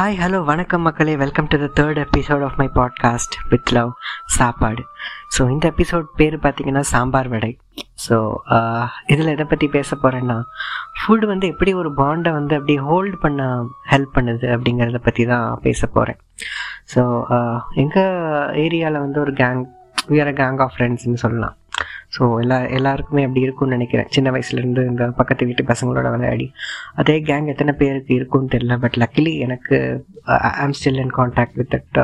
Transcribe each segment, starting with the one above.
Hi hello வணக்கம் மக்களே. Welcome to the third episode of my podcast with love சாப்பாடு. So இந்த episode பேர் பார்த்தீங்கன்னா சாம்பார் வடை. ஸோ இதில் எதை பற்றி பேச போகிறேன்னா ஃபுட் வந்து எப்படி ஒரு பாண்டை வந்து அப்படி ஹோல்ட் பண்ண ஹெல்ப் பண்ணுது அப்படிங்கிறத பற்றி தான் பேச போகிறேன் ஸோ எங்கள் ஏரியாவில் வந்து ஒரு கேங் வேறு கேங் ஆஃப் ஃப்ரெண்ட்ஸ்னு சொல்லலாம். ஸோ எல்லா எல்லாருக்குமே அப்படி இருக்கும்னு நினைக்கிறேன். சின்ன வயசுலேருந்து இந்த பக்கத்து வீட்டு பசங்களோட விளையாடி. அதே கேங் எத்தனை பேருக்கு இருக்கும்னு தெரியல பட் லக்கிலி எனக்கு I'm still in contact with that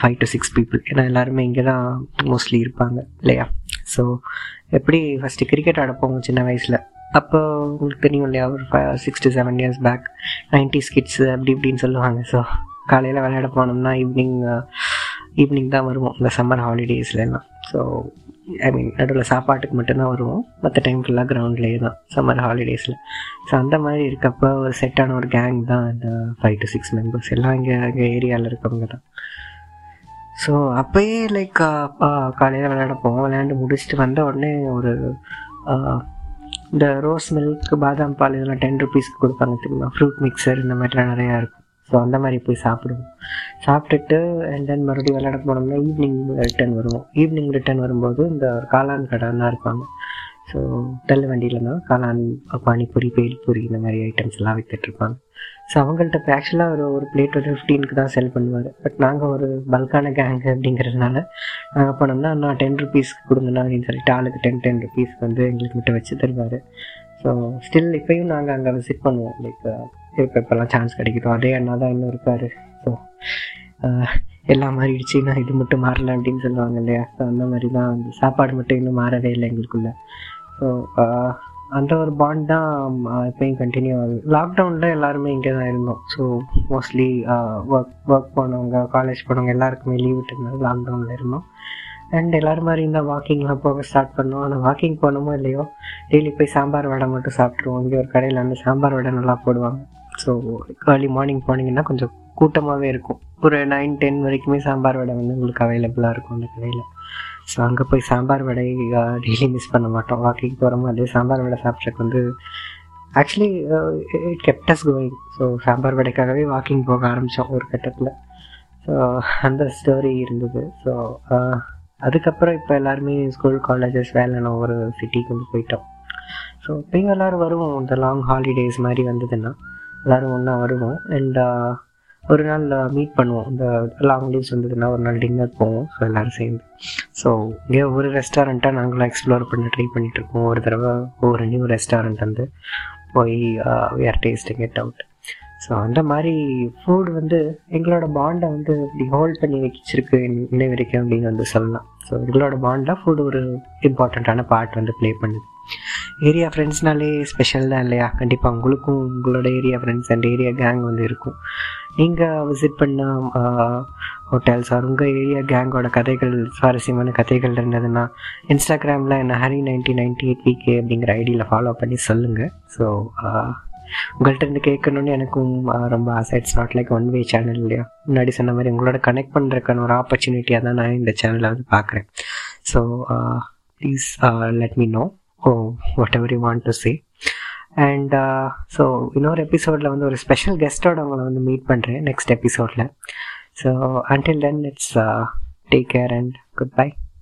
five to six people ஏன்னா எல்லாருமே இங்கே தான் மோஸ்ட்லி இருப்பாங்க இல்லையா? ஸோ எப்படி ஃபஸ்ட்டு கிரிக்கெட் ஆட போவோம் சின்ன வயசில்? அப்போ உங்களுக்கு தெரியும் இல்லையா ஒரு five six to seven years back nineties kids அப்படி இப்படின்னு சொல்லுவாங்க. ஸோ காலையில் விளையாட போனோம்னா ஈவினிங் ஈவினிங் uh, தான் வருவோம் இந்த சம்மர் ஹாலிடேஸ்லாம் ஸோ ஐ மீன் நடுவில் சாப்பாட்டுக்கு மட்டும்தான் வருவோம். மற்ற டைம் ஃபுல்லாக கிரவுண்ட்லேயே தான். சம்மர் ஹாலிடேஸில் ஸோ அந்த மாதிரி இருக்கப்போ ஒரு செட்டான ஒரு கேங் தான் இந்த ஃபைவ் டு சிக்ஸ் மெம்பர்ஸ் எல்லாம் இங்கே எங்கள் ஏரியாவில் இருக்கவங்க தான். ஸோ அப்போயே லைக் காலையில் விளையாட போவோம் விளையாண்டு முடிச்சுட்டு வந்த உடனே ஒரு இந்த ரோஸ் மில்க் பாதாம் பால் இதெல்லாம் டென் ருபீஸ்க்கு கொடுப்பாங்க தெரியுமா? ஃப்ரூட் மிக்சர் இந்த மாதிரிலாம் நிறையா இருக்கும். ஸோ அந்த மாதிரி போய் சாப்பிடுவோம். சாப்பிட்டுட்டு அண்ட் தென் மறுபடியும் விளையாட போனோம்னா ஈவினிங் ரிட்டர்ன் வருவோம். ஈவினிங் ரிட்டர்ன் வரும்போது இந்த காளான் கடைலாம் இருப்பாங்க. ஸோ தள்ளு வண்டியில் தான் காளான் பானிபூரி பேல்பூரி இந்த மாதிரி ஐட்டம்ஸ் எல்லாம் விற்றுட்ருப்பாங்க ஸோ அவங்கள்ட்ட இப்போ ஆக்சுவலாக ஒரு ஒரு பிளேட் ஒரு ஃபிஃப்டீனுக்கு தான் செல் பண்ணுவார். பட் நாங்கள் ஒரு பல்கான கேங்கு அப்படிங்கிறதுனால நாங்கள் போனோம்னா நான் டென் ருபீஸ்க்கு கொடுங்கண்ணா அப்படின்னு சொல்லிட்டு ஆளுக்கு டென் டென் ருபீஸ்க்கு வந்து எங்களுக்கு மட்டும் வச்சு தருவார். ஸோ ஸ்டில் இப்போயும் நாங்கள் அங்கே விசிட் பண்ணுவோம். லைக் இப்போ இப்போல்லாம் சான்ஸ் கிடைக்கிட்டோம் அதே அண்ணா தான் இன்னும் இருக்கார். ஸோ எல்லாம் மாறிடுச்சு. நான் இது மட்டும் மாறல அப்படின்னு சொல்லுவாங்க இல்லையா? ஸோ அந்த மாதிரி தான் அந்த சாப்பாடு மட்டும் இன்னும் மாறவே இல்லை எங்களுக்குள்ள. ஸோ அந்த ஒரு பாண்ட் தான் எப்பயும் கண்டினியூ ஆகுது. லாக்டவுனில் எல்லாருமே இங்கே தான் இருந்தோம். ஸோ மோஸ்ட்லி ஒர்க் ஒர்க் போனவங்க காலேஜ் போனவங்க எல்லாருக்குமே லீவ் விட்டுருந்தாங்க லாக்டவுனில் இருந்தோம். அண்ட் எல்லோரும் மாதிரி இருந்தால் வாக்கிங்லாம் போக ஸ்டார்ட் பண்ணோம். ஆனால் வாக்கிங் போனோமோ இல்லையோ? டெய்லி போய் சாம்பார் வடை மட்டும் சாப்பிட்ருவோம் இங்கே ஒரு கடையில் வந்து சாம்பார் வடை நல்லா போடுவாங்க. ஸோ ஏர்லி மார்னிங் போனீங்கன்னா கொஞ்சம் கூட்டமாகவே இருக்கும். ஒரு நைன் டென் வரைக்குமே சாம்பார் வடை வந்து உங்களுக்கு அவைலபிளாக இருக்கும் அந்த கடையில். ஸோ அங்கே போய் சாம்பார் வடை டெய்லி மிஸ் பண்ண மாட்டோம். வாக்கிங் போகிறோமோ அதே சாம்பார் வடை சாப்பிட்றதுக்கு வந்து actually it kept us going so sambar வடைக்காகவே walking போக ஆரம்பித்தோம் ஒரு கட்டத்தில். ஸோ அந்த ஸ்டோரி இருந்தது. ஸோ அதுக்கப்புறம் இப்போ எல்லாருமே ஸ்கூல் காலேஜஸ் வேலைன்னு ஒரு சிட்டிக்கு வந்து போயிட்டோம். ஸோ இப்போயும் எல்லோரும் வருவோம். இந்த லாங் ஹாலிடேஸ் மாதிரி வந்ததுன்னா. எல்லோரும் ஒன்றா வருவோம். அண்ட் ஒரு நாள் மீட் பண்ணுவோம். இந்த லாங் லீவ்ஸ் வந்ததுன்னா ஒரு நாள் டின்னர் போவோம். ஸோ எல்லோரும் சேர்ந்து. ஸோ இங்கே ஒரு ரெஸ்டாரண்ட்டாக நாங்களும் எக்ஸ்ப்ளோர் பண்ண ட்ரை பண்ணிகிட்ருக்கோம் ஒரு தடவை ஒரு நியூ ரெஸ்டாரண்ட் வந்து போய் we are tasting it out so அந்த மாதிரி ஃபுட் வந்து எங்களோட பாண்டை வந்து இப்படி ஹோல்ட் பண்ணி வச்சிருக்கு. இன்னை வரைக்கும் அப்படின்னு வந்து சொல்லலாம். ஸோ எங்களோட பாண்டில் ஃபுட் ஒரு இம்பார்ட்டண்ட்டான பார்ட் வந்து ப்ளே பண்ணுது. ஏரியா ஃப்ரெண்ட்ஸ்னாலே ஸ்பெஷல் தான் இல்லையா? கண்டிப்பாக உங்களுக்கும் உங்களோட area friends and area gang வந்து இருக்கும். நீங்கள் விசிட் பண்ண ஹோட்டல்ஸ் ஆர் உங்கள் ஏரியா கேங்கோட கதைகள் சுவாரஸ்யமான கதைகள் இருந்ததுன்னா இன்ஸ்டாகிராமில் என்ன Hari ninety ninety eight PK அப்படிங்கிற ஐடியில் ஃபாலோ பண்ணி சொல்லுங்கள் ஸோ உங்கள்கிட்ட இருந்து கேட்கணுன்னு எனக்கும் ரொம்ப ஆசை. It's not like one way channel இல்லையா? முன்னாடி சொன்ன மாதிரி உங்களோட கனெக்ட் பண்ணுறதுக்கான ஒரு ஆப்பர்ச்சுனிட்டியாக தான் நான் இந்த சேனலை வந்து பார்க்குறேன். So please let me know oh whatever you want to see and so இன்னொரு எபிசோடில் வந்து ஒரு ஸ்பெஷல் கெஸ்ட்டோட உங்களை வந்து மீட் பண்ணுறேன் நெக்ஸ்ட் எபிசோடில் so until then it's take care and good bye